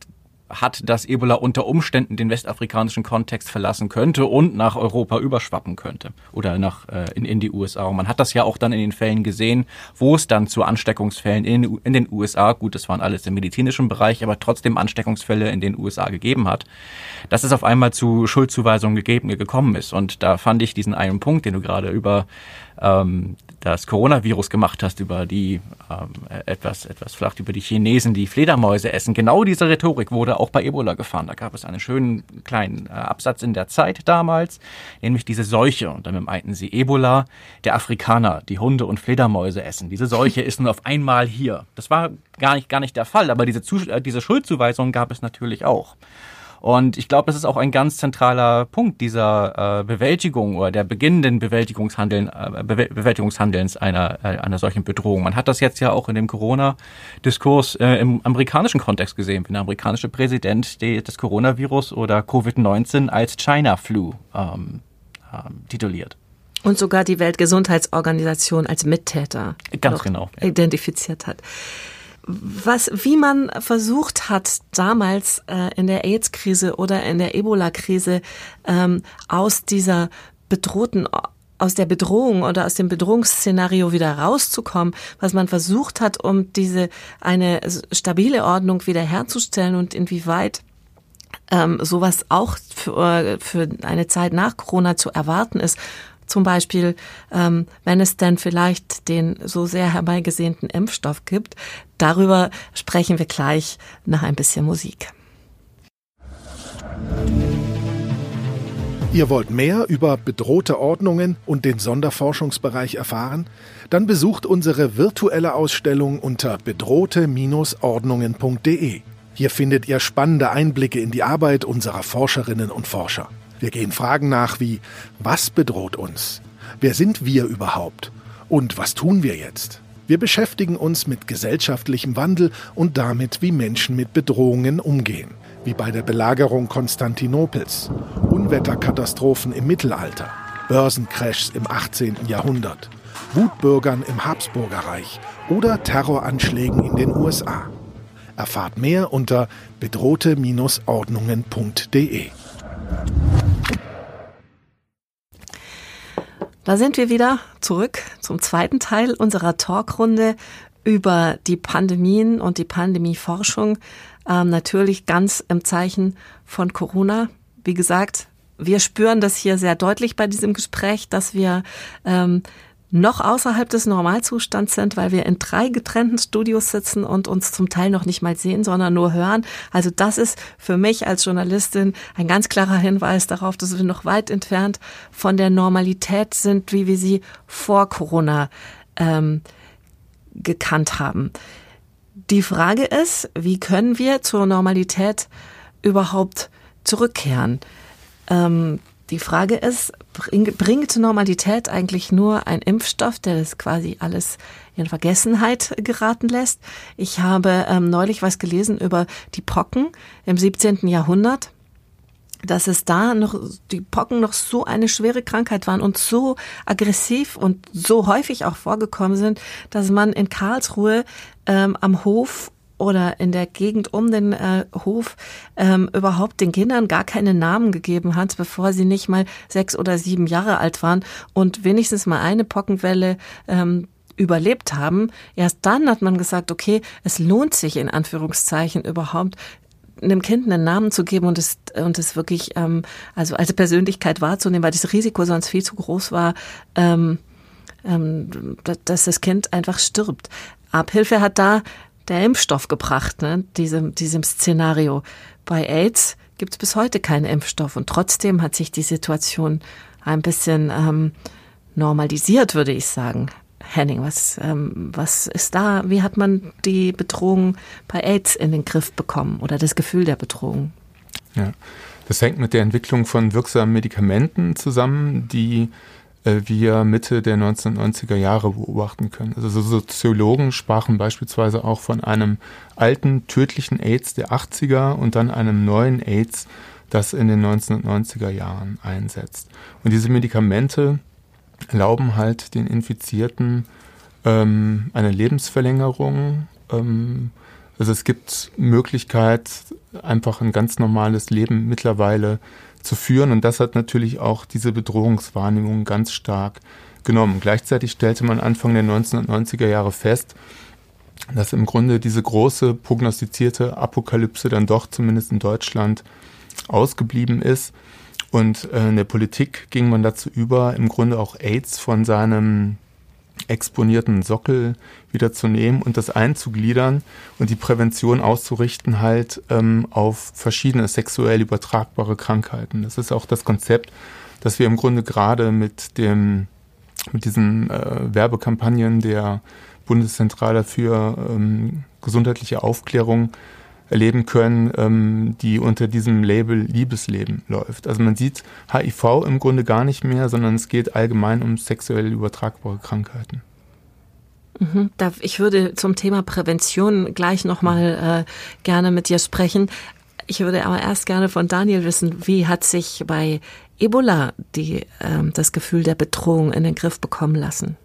hat, dass Ebola unter Umständen den westafrikanischen Kontext verlassen könnte und nach Europa überschwappen könnte oder nach äh, in, in die USA. Und man hat das ja auch dann in den Fällen gesehen, wo es dann zu Ansteckungsfällen in, in den USA, gut, das waren alles im medizinischen Bereich, aber trotzdem Ansteckungsfälle in den USA gegeben hat, dass es auf einmal zu Schuldzuweisungen gegeben gekommen ist. Und da fand ich diesen einen Punkt, den du gerade über ähm, das Coronavirus gemacht hast, über die ähm, etwas, etwas flach über die Chinesen, die Fledermäuse essen. Genau diese Rhetorik wurde auch bei Ebola gefahren. Da gab es einen schönen kleinen äh, Absatz in der Zeit damals, nämlich diese Seuche. Und damit meinten sie Ebola, der Afrikaner, die Hunde und Fledermäuse essen. Diese Seuche ist nun auf einmal hier. Das war gar nicht, gar nicht der Fall, aber diese, Zus äh, diese Schuldzuweisung gab es natürlich auch. Und ich glaube, das ist auch ein ganz zentraler Punkt dieser äh, Bewältigung oder der beginnenden Bewältigungshandeln, äh, Be Bewältigungshandelns einer, äh, einer solchen Bedrohung. Man hat das jetzt ja auch in dem Corona-Diskurs äh, im amerikanischen Kontext gesehen, wenn der amerikanische Präsident die, das Coronavirus oder Covid-19 als China-Flu ähm, ähm, tituliert. Und sogar die Weltgesundheitsorganisation als Mittäter Ganz genau, ja. identifiziert hat was, wie man versucht hat, damals äh, in der AIDS-Krise oder in der Ebola-Krise ähm, aus dieser bedrohten aus der Bedrohung oder aus dem Bedrohungsszenario wieder rauszukommen, was man versucht hat, um diese eine stabile Ordnung wiederherzustellen und inwieweit ähm, sowas auch für, äh, für eine Zeit nach Corona zu erwarten ist Zum Beispiel, ähm, wenn es denn vielleicht den so sehr herbeigesehnten Impfstoff gibt. Darüber sprechen wir gleich nach ein bisschen Musik. Ihr wollt mehr über bedrohte Ordnungen und den Sonderforschungsbereich erfahren? Dann besucht unsere virtuelle Ausstellung unter bedrohte-ordnungen.de. Hier findet ihr spannende Einblicke in die Arbeit unserer Forscherinnen und Forscher. Wir gehen Fragen nach wie, was bedroht uns? Wer sind wir überhaupt? Und was tun wir jetzt? Wir beschäftigen uns mit gesellschaftlichem Wandel und damit, wie Menschen mit Bedrohungen umgehen wie bei der Belagerung Konstantinopels, Unwetterkatastrophen im Mittelalter, Börsencrashs im 18. Jahrhundert, Wutbürgern im Habsburgerreich oder Terroranschlägen in den USA. Erfahrt mehr unter bedrohte-ordnungen.de. Da sind wir wieder zurück zum zweiten Teil unserer Talkrunde über die Pandemien und die Pandemieforschung ähm, natürlich ganz im Zeichen von Corona. Wie gesagt, wir spüren das hier sehr deutlich bei diesem Gespräch, dass wir ähm, noch außerhalb des Normalzustands sind, weil wir in drei getrennten Studios sitzen und uns zum Teil noch nicht mal sehen, sondern nur hören. Also das ist für mich als Journalistin ein ganz klarer Hinweis darauf, dass wir noch weit entfernt von der Normalität sind, wie wir sie vor Corona ähm, gekannt haben. Die Frage ist, wie können wir zur Normalität überhaupt zurückkehren? Ähm, die Frage ist, bringt Normalität eigentlich nur ein Impfstoff, der das quasi alles in Vergessenheit geraten lässt? Ich habe ähm, neulich was gelesen über die Pocken im 17. Jahrhundert dass es da noch die Pocken noch so eine schwere Krankheit waren und so aggressiv und so häufig auch vorgekommen sind, dass man in Karlsruhe ähm, am Hof oder in der Gegend um den äh, Hof ähm, überhaupt den Kindern gar keine Namen gegeben hat, bevor sie nicht mal sechs oder sieben Jahre alt waren und wenigstens mal eine Pockenwelle ähm, überlebt haben. Erst dann hat man gesagt, okay, es lohnt sich in Anführungszeichen überhaupt einem Kind einen Namen zu geben und es, und es wirklich ähm, also als Persönlichkeit wahrzunehmen, weil das Risiko sonst viel zu groß war, ähm, ähm, dass das Kind einfach stirbt. Abhilfe hat da der Impfstoff gebracht, ne, diesem, diesem Szenario. Bei AIDS gibt es bis heute keinen Impfstoff und trotzdem hat sich die Situation ein bisschen ähm, normalisiert, würde ich sagen. Henning, was, ähm, was ist da? Wie hat man die Bedrohung bei AIDS in den Griff bekommen oder das Gefühl der Bedrohung? Ja, das hängt mit der Entwicklung von wirksamen Medikamenten zusammen, die wir Mitte der 1990er Jahre beobachten können. Also Soziologen sprachen beispielsweise auch von einem alten tödlichen AIDS der 80er und dann einem neuen AIDS, das in den 1990er Jahren einsetzt. Und diese Medikamente erlauben halt den Infizierten ähm, eine Lebensverlängerung. Ähm, also es gibt Möglichkeit, einfach ein ganz normales Leben mittlerweile zu führen. Und das hat natürlich auch diese Bedrohungswahrnehmung ganz stark genommen. Gleichzeitig stellte man Anfang der 1990er Jahre fest, dass im Grunde diese große prognostizierte Apokalypse dann doch zumindest in Deutschland ausgeblieben ist und äh, in der Politik ging man dazu über, im Grunde auch AIDS von seinem exponierten Sockel wieder zu nehmen und das einzugliedern und die Prävention auszurichten halt ähm, auf verschiedene sexuell übertragbare Krankheiten. Das ist auch das Konzept, das wir im Grunde gerade mit dem mit diesen äh, Werbekampagnen der Bundeszentrale für ähm, gesundheitliche Aufklärung erleben können, ähm, die unter diesem Label Liebesleben läuft. Also man sieht HIV im Grunde gar nicht mehr, sondern es geht allgemein um sexuell übertragbare Krankheiten. Mhm. Ich würde zum Thema Prävention gleich nochmal äh, gerne mit dir sprechen. Ich würde aber erst gerne von Daniel wissen, wie hat sich bei Ebola die, äh, das Gefühl der Bedrohung in den Griff bekommen lassen?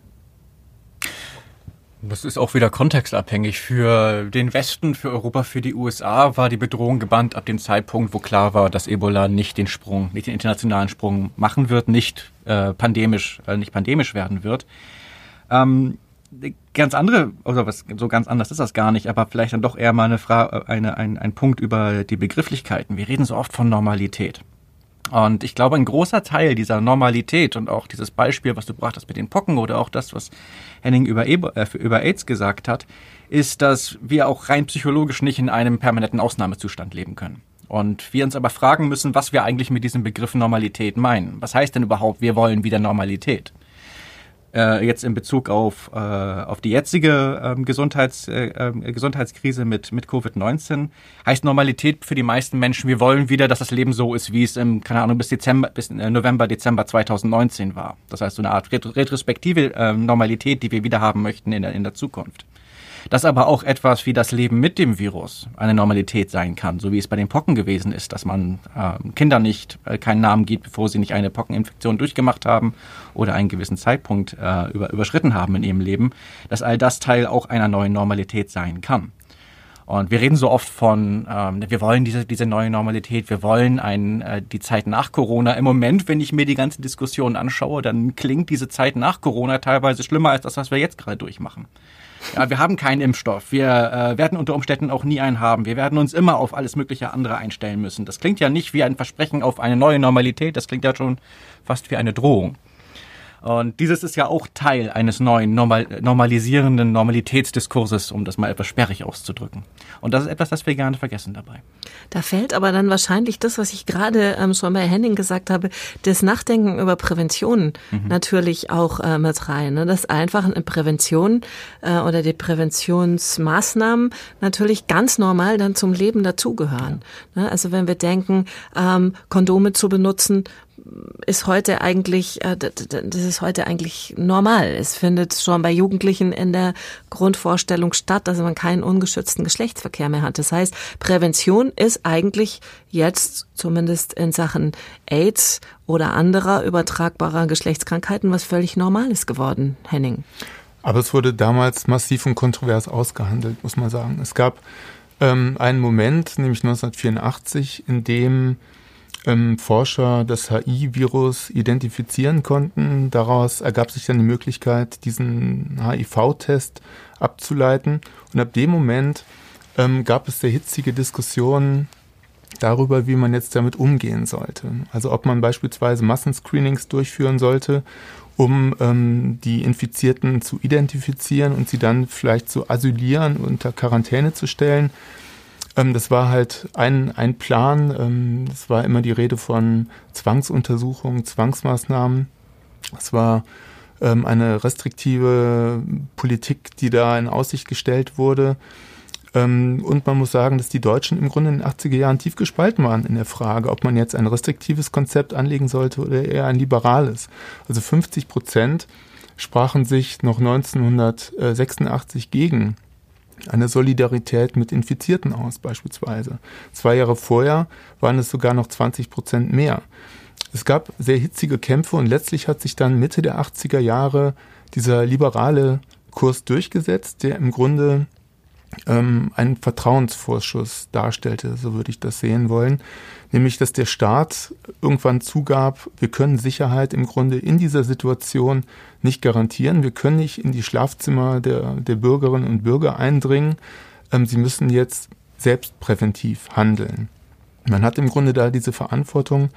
Das ist auch wieder kontextabhängig. Für den Westen, für Europa, für die USA war die Bedrohung gebannt ab dem Zeitpunkt, wo klar war, dass Ebola nicht den Sprung, nicht den internationalen Sprung machen wird, nicht äh, pandemisch, äh, nicht pandemisch werden wird. Ähm, ganz andere, oder was so ganz anders ist das gar nicht, aber vielleicht dann doch eher mal eine Frage, eine, ein, ein Punkt über die Begrifflichkeiten. Wir reden so oft von Normalität. Und ich glaube, ein großer Teil dieser Normalität und auch dieses Beispiel, was du brachtest mit den Pocken oder auch das, was Henning über, äh, über AIDS gesagt hat, ist, dass wir auch rein psychologisch nicht in einem permanenten Ausnahmezustand leben können. Und wir uns aber fragen müssen, was wir eigentlich mit diesem Begriff Normalität meinen. Was heißt denn überhaupt, wir wollen wieder Normalität? Äh, jetzt in Bezug auf, äh, auf die jetzige ähm, Gesundheits, äh, ähm, Gesundheitskrise mit, mit Covid-19 heißt Normalität für die meisten Menschen, wir wollen wieder, dass das Leben so ist, wie es im, keine Ahnung, bis Dezember, bis äh, November, Dezember 2019 war. Das heißt, so eine Art retrospektive äh, Normalität, die wir wieder haben möchten in der, in der Zukunft dass aber auch etwas wie das Leben mit dem Virus eine Normalität sein kann, so wie es bei den Pocken gewesen ist, dass man äh, Kindern nicht äh, keinen Namen gibt, bevor sie nicht eine Pockeninfektion durchgemacht haben oder einen gewissen Zeitpunkt äh, über, überschritten haben in ihrem Leben, dass all das Teil auch einer neuen Normalität sein kann. Und wir reden so oft von, ähm, wir wollen diese, diese neue Normalität, wir wollen ein, äh, die Zeit nach Corona. Im Moment, wenn ich mir die ganze Diskussion anschaue, dann klingt diese Zeit nach Corona teilweise schlimmer als das, was wir jetzt gerade durchmachen. Ja, wir haben keinen Impfstoff. Wir äh, werden unter Umständen auch nie einen haben. Wir werden uns immer auf alles mögliche andere einstellen müssen. Das klingt ja nicht wie ein Versprechen auf eine neue Normalität. Das klingt ja schon fast wie eine Drohung. Und dieses ist ja auch Teil eines neuen normal, normalisierenden Normalitätsdiskurses, um das mal etwas sperrig auszudrücken. Und das ist etwas, das wir gerne vergessen dabei. Da fällt aber dann wahrscheinlich das, was ich gerade ähm, schon bei Henning gesagt habe, das Nachdenken über Prävention mhm. natürlich auch äh, mit rein. Ne? Dass einfach eine Prävention äh, oder die Präventionsmaßnahmen natürlich ganz normal dann zum Leben dazugehören. Ja. Ne? Also wenn wir denken, ähm, Kondome zu benutzen, ist heute eigentlich, äh, das ist heute eigentlich normal. Es findet schon bei Jugendlichen in der Grundvorstellung statt, dass man keinen ungeschützten Geschlechtsverkehr mehr hat. Das heißt, Prävention ist eigentlich jetzt zumindest in Sachen AIDS oder anderer übertragbarer Geschlechtskrankheiten was völlig Normales geworden, Henning. Aber es wurde damals massiv und kontrovers ausgehandelt, muss man sagen. Es gab ähm, einen Moment, nämlich 1984, in dem ähm, Forscher das HI-Virus identifizieren konnten. Daraus ergab sich dann die Möglichkeit, diesen HIV-Test abzuleiten. Und ab dem Moment ähm, gab es sehr hitzige Diskussionen darüber, wie man jetzt damit umgehen sollte. Also ob man beispielsweise Massenscreenings durchführen sollte, um ähm, die Infizierten zu identifizieren und sie dann vielleicht zu asylieren, unter Quarantäne zu stellen das war halt ein, ein Plan. Ähm, es war immer die Rede von Zwangsuntersuchungen, Zwangsmaßnahmen. Es war ähm, eine restriktive Politik, die da in Aussicht gestellt wurde. Ähm, und man muss sagen, dass die Deutschen im Grunde in den 80er Jahren tief gespalten waren in der Frage, ob man jetzt ein restriktives Konzept anlegen sollte oder eher ein liberales. Also 50 Prozent sprachen sich noch 1986 gegen eine Solidarität mit Infizierten aus, beispielsweise. Zwei Jahre vorher waren es sogar noch 20 Prozent mehr. Es gab sehr hitzige Kämpfe und letztlich hat sich dann Mitte der 80er Jahre dieser liberale Kurs durchgesetzt, der im Grunde ähm, einen Vertrauensvorschuss darstellte, so würde ich das sehen wollen, nämlich dass der Staat irgendwann zugab, wir können Sicherheit im Grunde in dieser Situation nicht garantieren, wir können nicht in die Schlafzimmer der, der Bürgerinnen und Bürger eindringen, ähm, sie müssen jetzt selbst präventiv handeln. Man hat im Grunde da diese Verantwortung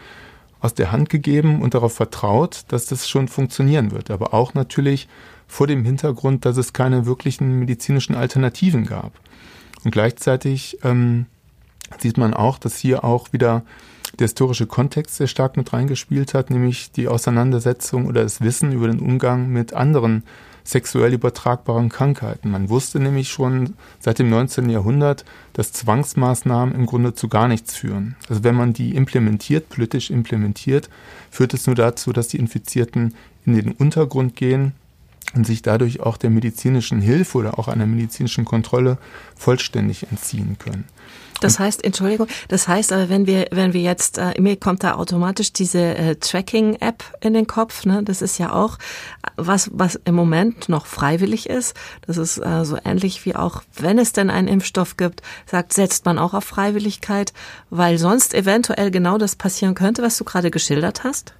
aus der Hand gegeben und darauf vertraut, dass das schon funktionieren wird, aber auch natürlich vor dem Hintergrund, dass es keine wirklichen medizinischen Alternativen gab. Und gleichzeitig ähm, sieht man auch, dass hier auch wieder der historische Kontext sehr stark mit reingespielt hat, nämlich die Auseinandersetzung oder das Wissen über den Umgang mit anderen sexuell übertragbaren Krankheiten. Man wusste nämlich schon seit dem 19. Jahrhundert, dass Zwangsmaßnahmen im Grunde zu gar nichts führen. Also wenn man die implementiert, politisch implementiert, führt es nur dazu, dass die Infizierten in den Untergrund gehen und sich dadurch auch der medizinischen Hilfe oder auch einer medizinischen Kontrolle vollständig entziehen können. Das heißt, Entschuldigung, das heißt aber, wenn wir, wenn wir jetzt, äh, mir kommt da automatisch diese äh, Tracking-App in den Kopf, ne? Das ist ja auch was, was im Moment noch freiwillig ist. Das ist äh, so ähnlich wie auch, wenn es denn einen Impfstoff gibt, sagt, setzt man auch auf Freiwilligkeit, weil sonst eventuell genau das passieren könnte, was du gerade geschildert hast.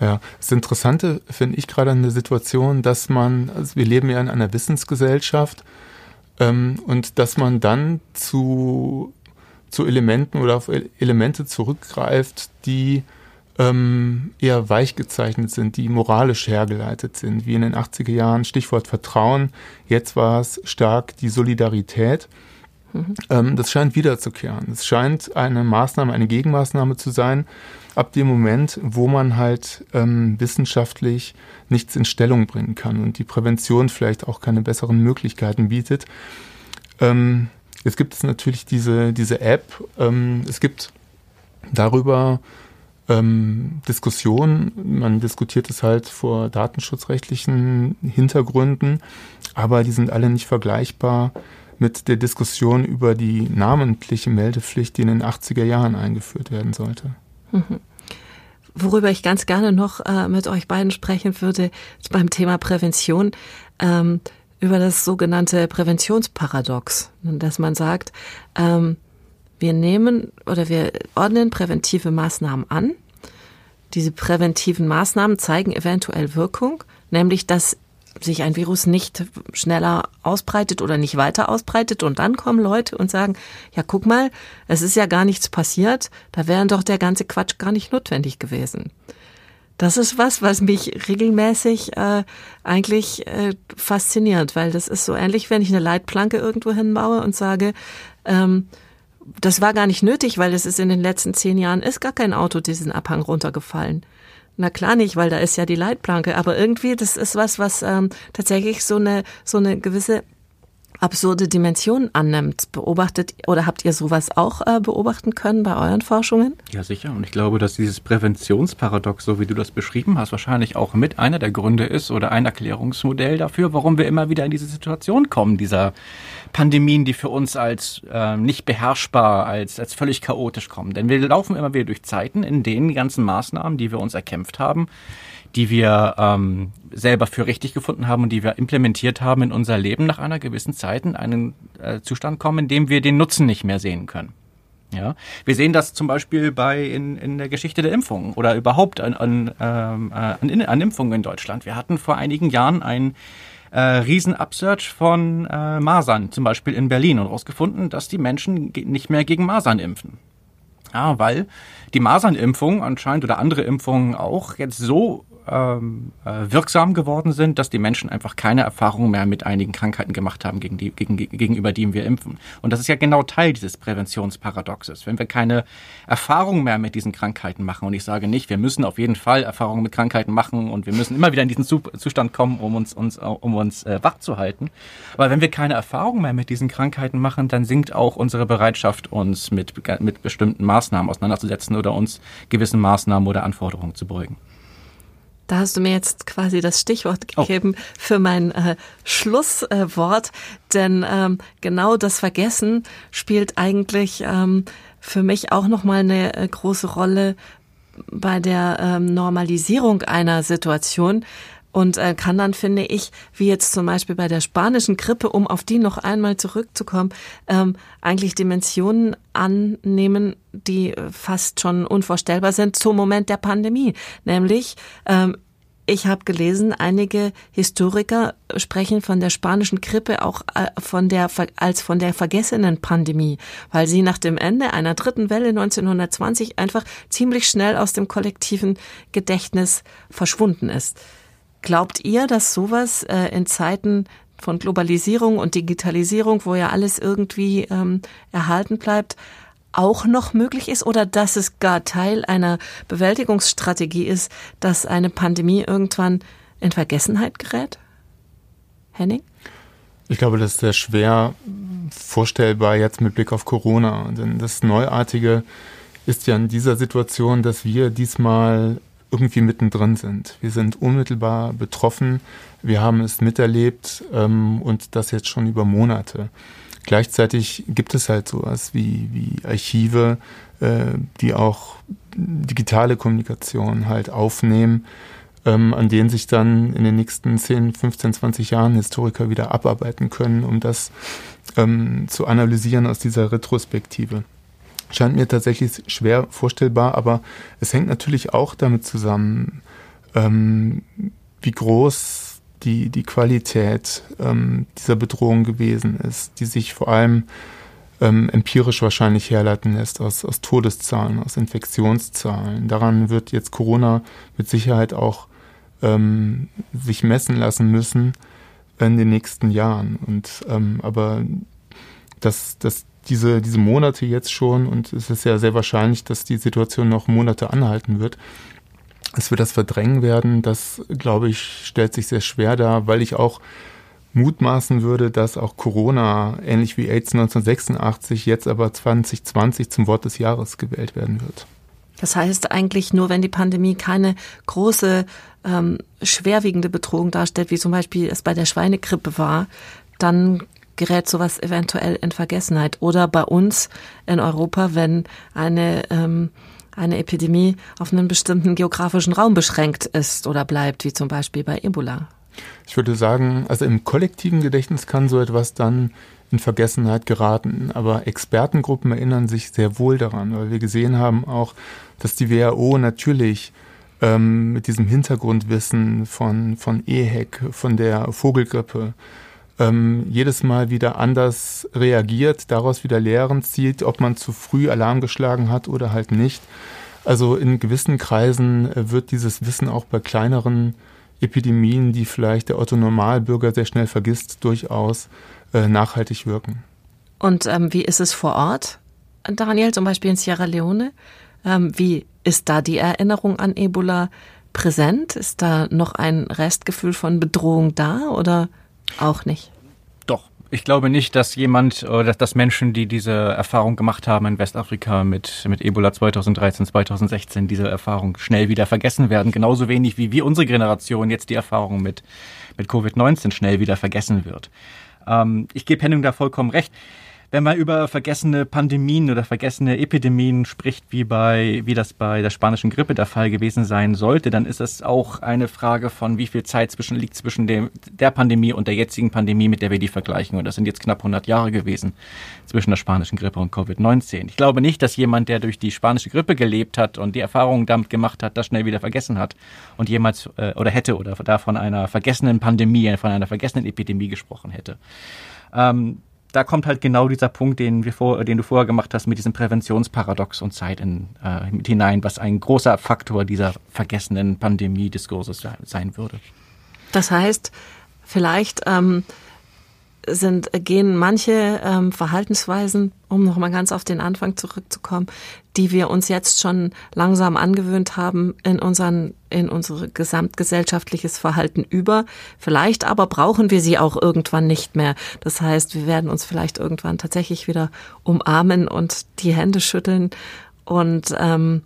Ja, das Interessante finde ich gerade an der Situation, dass man, also wir leben ja in einer Wissensgesellschaft ähm, und dass man dann zu zu Elementen oder auf Elemente zurückgreift, die ähm, eher weich gezeichnet sind, die moralisch hergeleitet sind, wie in den 80er Jahren, Stichwort Vertrauen. Jetzt war es stark die Solidarität. Mhm. Ähm, das scheint wiederzukehren. Es scheint eine Maßnahme, eine Gegenmaßnahme zu sein, ab dem Moment, wo man halt ähm, wissenschaftlich nichts in Stellung bringen kann und die Prävention vielleicht auch keine besseren Möglichkeiten bietet. Ähm, jetzt gibt es natürlich diese, diese App. Ähm, es gibt darüber ähm, Diskussion. Man diskutiert es halt vor datenschutzrechtlichen Hintergründen, aber die sind alle nicht vergleichbar mit der Diskussion über die namentliche Meldepflicht, die in den 80er Jahren eingeführt werden sollte. Mhm. Worüber ich ganz gerne noch äh, mit euch beiden sprechen würde, beim Thema Prävention, ähm, über das sogenannte Präventionsparadox, dass man sagt, ähm, wir nehmen oder wir ordnen präventive Maßnahmen an. Diese präventiven Maßnahmen zeigen eventuell Wirkung, nämlich dass sich ein Virus nicht schneller ausbreitet oder nicht weiter ausbreitet und dann kommen Leute und sagen, ja guck mal, es ist ja gar nichts passiert, da wäre doch der ganze Quatsch gar nicht notwendig gewesen. Das ist was, was mich regelmäßig äh, eigentlich äh, fasziniert, weil das ist so ähnlich, wenn ich eine Leitplanke irgendwo hinbaue und sage, ähm, das war gar nicht nötig, weil es ist in den letzten zehn Jahren ist gar kein Auto diesen Abhang runtergefallen. Na klar nicht, weil da ist ja die Leitplanke. Aber irgendwie, das ist was, was ähm, tatsächlich so eine so eine gewisse absurde Dimension annimmt. Beobachtet oder habt ihr sowas auch äh, beobachten können bei euren Forschungen? Ja, sicher. Und ich glaube, dass dieses Präventionsparadox, so wie du das beschrieben hast, wahrscheinlich auch mit einer der Gründe ist oder ein Erklärungsmodell dafür, warum wir immer wieder in diese Situation kommen, dieser Pandemien, die für uns als äh, nicht beherrschbar, als, als völlig chaotisch kommen. Denn wir laufen immer wieder durch Zeiten, in denen die ganzen Maßnahmen, die wir uns erkämpft haben, die wir ähm, selber für richtig gefunden haben und die wir implementiert haben in unser Leben nach einer gewissen Zeit in einen äh, Zustand kommen, in dem wir den Nutzen nicht mehr sehen können. Ja, wir sehen das zum Beispiel bei in, in der Geschichte der Impfungen oder überhaupt an, an, ähm, äh, an, an Impfungen in Deutschland. Wir hatten vor einigen Jahren ein äh, Riesen-Upsearch von äh, Masern, zum Beispiel in Berlin, und herausgefunden, dass die Menschen nicht mehr gegen Masern impfen. Ja, weil die Masernimpfung anscheinend oder andere Impfungen auch jetzt so ähm, äh, wirksam geworden sind, dass die Menschen einfach keine Erfahrung mehr mit einigen Krankheiten gemacht haben, gegen die, gegen, gegenüber denen wir impfen. Und das ist ja genau Teil dieses Präventionsparadoxes. Wenn wir keine Erfahrung mehr mit diesen Krankheiten machen, und ich sage nicht, wir müssen auf jeden Fall Erfahrungen mit Krankheiten machen und wir müssen immer wieder in diesen Zustand kommen, um uns, uns, um uns äh, wach zu halten. Aber wenn wir keine Erfahrung mehr mit diesen Krankheiten machen, dann sinkt auch unsere Bereitschaft, uns mit, mit bestimmten Maßnahmen auseinanderzusetzen oder uns gewissen Maßnahmen oder Anforderungen zu beugen. Da hast du mir jetzt quasi das Stichwort oh. gegeben oh. für mein äh, Schlusswort, denn ähm, genau das Vergessen spielt eigentlich ähm, für mich auch noch mal eine äh, große Rolle bei der ähm, Normalisierung einer Situation und äh, kann dann, finde ich, wie jetzt zum Beispiel bei der spanischen Grippe, um auf die noch einmal zurückzukommen, ähm, eigentlich Dimensionen annehmen, die fast schon unvorstellbar sind zum Moment der Pandemie. Nämlich ähm, ich habe gelesen, einige Historiker sprechen von der spanischen Grippe auch äh, von der, als von der vergessenen Pandemie, weil sie nach dem Ende einer dritten Welle 1920 einfach ziemlich schnell aus dem kollektiven Gedächtnis verschwunden ist. Glaubt ihr, dass sowas äh, in Zeiten von Globalisierung und Digitalisierung, wo ja alles irgendwie ähm, erhalten bleibt, auch noch möglich ist oder dass es gar Teil einer Bewältigungsstrategie ist, dass eine Pandemie irgendwann in Vergessenheit gerät? Henning? Ich glaube, das ist sehr schwer vorstellbar jetzt mit Blick auf Corona. Denn das Neuartige ist ja in dieser Situation, dass wir diesmal irgendwie mittendrin sind. Wir sind unmittelbar betroffen. Wir haben es miterlebt ähm, und das jetzt schon über Monate. Gleichzeitig gibt es halt sowas wie, wie Archive, äh, die auch digitale Kommunikation halt aufnehmen, ähm, an denen sich dann in den nächsten 10, 15, 20 Jahren Historiker wieder abarbeiten können, um das ähm, zu analysieren aus dieser Retrospektive scheint mir tatsächlich schwer vorstellbar, aber es hängt natürlich auch damit zusammen, ähm, wie groß die, die Qualität ähm, dieser Bedrohung gewesen ist, die sich vor allem ähm, empirisch wahrscheinlich herleiten lässt aus, aus Todeszahlen, aus Infektionszahlen. Daran wird jetzt Corona mit Sicherheit auch ähm, sich messen lassen müssen in den nächsten Jahren. Und ähm, aber dass, dass diese, diese Monate jetzt schon, und es ist ja sehr wahrscheinlich, dass die Situation noch Monate anhalten wird, dass wir das verdrängen werden, das glaube ich, stellt sich sehr schwer dar, weil ich auch mutmaßen würde, dass auch Corona, ähnlich wie AIDS 1986, jetzt aber 2020 zum Wort des Jahres gewählt werden wird. Das heißt eigentlich nur, wenn die Pandemie keine große, ähm, schwerwiegende Bedrohung darstellt, wie zum Beispiel es bei der Schweinegrippe war, dann gerät sowas eventuell in Vergessenheit. Oder bei uns in Europa, wenn eine, ähm, eine Epidemie auf einen bestimmten geografischen Raum beschränkt ist oder bleibt, wie zum Beispiel bei Ebola. Ich würde sagen, also im kollektiven Gedächtnis kann so etwas dann in Vergessenheit geraten. Aber Expertengruppen erinnern sich sehr wohl daran, weil wir gesehen haben auch, dass die WHO natürlich ähm, mit diesem Hintergrundwissen von, von EHEC, von der Vogelgrippe, ähm, jedes Mal wieder anders reagiert, daraus wieder Lehren zieht, ob man zu früh Alarm geschlagen hat oder halt nicht. Also in gewissen Kreisen äh, wird dieses Wissen auch bei kleineren Epidemien, die vielleicht der Otto Normalbürger sehr schnell vergisst, durchaus äh, nachhaltig wirken. Und ähm, wie ist es vor Ort, Daniel, zum Beispiel in Sierra Leone? Ähm, wie ist da die Erinnerung an Ebola präsent? Ist da noch ein Restgefühl von Bedrohung da oder auch nicht? Ich glaube nicht, dass jemand oder dass Menschen, die diese Erfahrung gemacht haben in Westafrika mit, mit Ebola 2013, 2016, diese Erfahrung schnell wieder vergessen werden. Genauso wenig wie wir, unsere Generation, jetzt die Erfahrung mit, mit Covid-19 schnell wieder vergessen wird. Ähm, ich gebe Henning da vollkommen recht wenn man über vergessene Pandemien oder vergessene Epidemien spricht, wie bei, wie das bei der spanischen Grippe der Fall gewesen sein sollte, dann ist es auch eine Frage von, wie viel Zeit zwischen, liegt zwischen dem, der Pandemie und der jetzigen Pandemie, mit der wir die vergleichen. Und das sind jetzt knapp 100 Jahre gewesen zwischen der spanischen Grippe und Covid-19. Ich glaube nicht, dass jemand, der durch die spanische Grippe gelebt hat und die Erfahrungen damit gemacht hat, das schnell wieder vergessen hat und jemals äh, oder hätte oder da von einer vergessenen Pandemie, von einer vergessenen Epidemie gesprochen hätte. Ähm, da kommt halt genau dieser Punkt, den, wir vor, den du vorher gemacht hast, mit diesem Präventionsparadox und Zeit in, äh, mit hinein, was ein großer Faktor dieser vergessenen Pandemie-Diskurses sein würde. Das heißt, vielleicht ähm, sind, gehen manche ähm, Verhaltensweisen, um nochmal ganz auf den Anfang zurückzukommen, die wir uns jetzt schon langsam angewöhnt haben in unseren, in unsere gesamtgesellschaftliches Verhalten über. Vielleicht aber brauchen wir sie auch irgendwann nicht mehr. Das heißt, wir werden uns vielleicht irgendwann tatsächlich wieder umarmen und die Hände schütteln und ähm,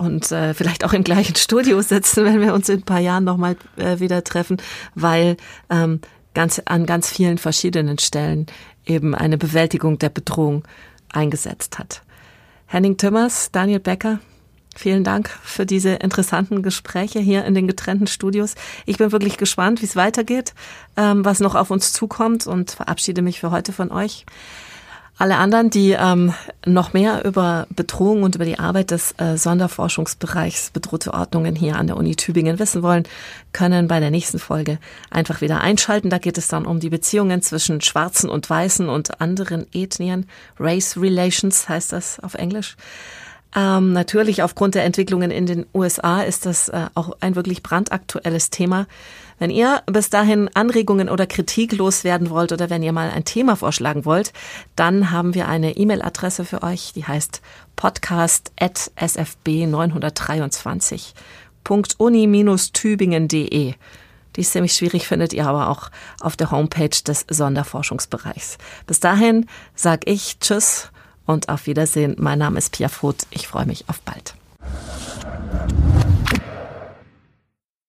und äh, vielleicht auch im gleichen Studio sitzen, wenn wir uns in ein paar Jahren nochmal äh, wieder treffen, weil ähm, ganz, an ganz vielen verschiedenen Stellen eben eine Bewältigung der Bedrohung eingesetzt hat. Henning Timmers, Daniel Becker, Vielen Dank für diese interessanten Gespräche hier in den getrennten Studios. Ich bin wirklich gespannt, wie es weitergeht, ähm, was noch auf uns zukommt und verabschiede mich für heute von euch. Alle anderen, die ähm, noch mehr über Bedrohung und über die Arbeit des äh, Sonderforschungsbereichs bedrohte Ordnungen hier an der Uni Tübingen wissen wollen, können bei der nächsten Folge einfach wieder einschalten. Da geht es dann um die Beziehungen zwischen Schwarzen und Weißen und anderen Ethnien. Race Relations heißt das auf Englisch. Ähm, natürlich aufgrund der Entwicklungen in den USA ist das äh, auch ein wirklich brandaktuelles Thema. Wenn ihr bis dahin Anregungen oder Kritik loswerden wollt oder wenn ihr mal ein Thema vorschlagen wollt, dann haben wir eine E-Mail-Adresse für euch, die heißt podcast.sfb923.uni-tübingen.de. Die ist ziemlich schwierig, findet ihr aber auch auf der Homepage des Sonderforschungsbereichs. Bis dahin sag ich Tschüss und auf Wiedersehen. Mein Name ist Pia Voth. Ich freue mich auf bald.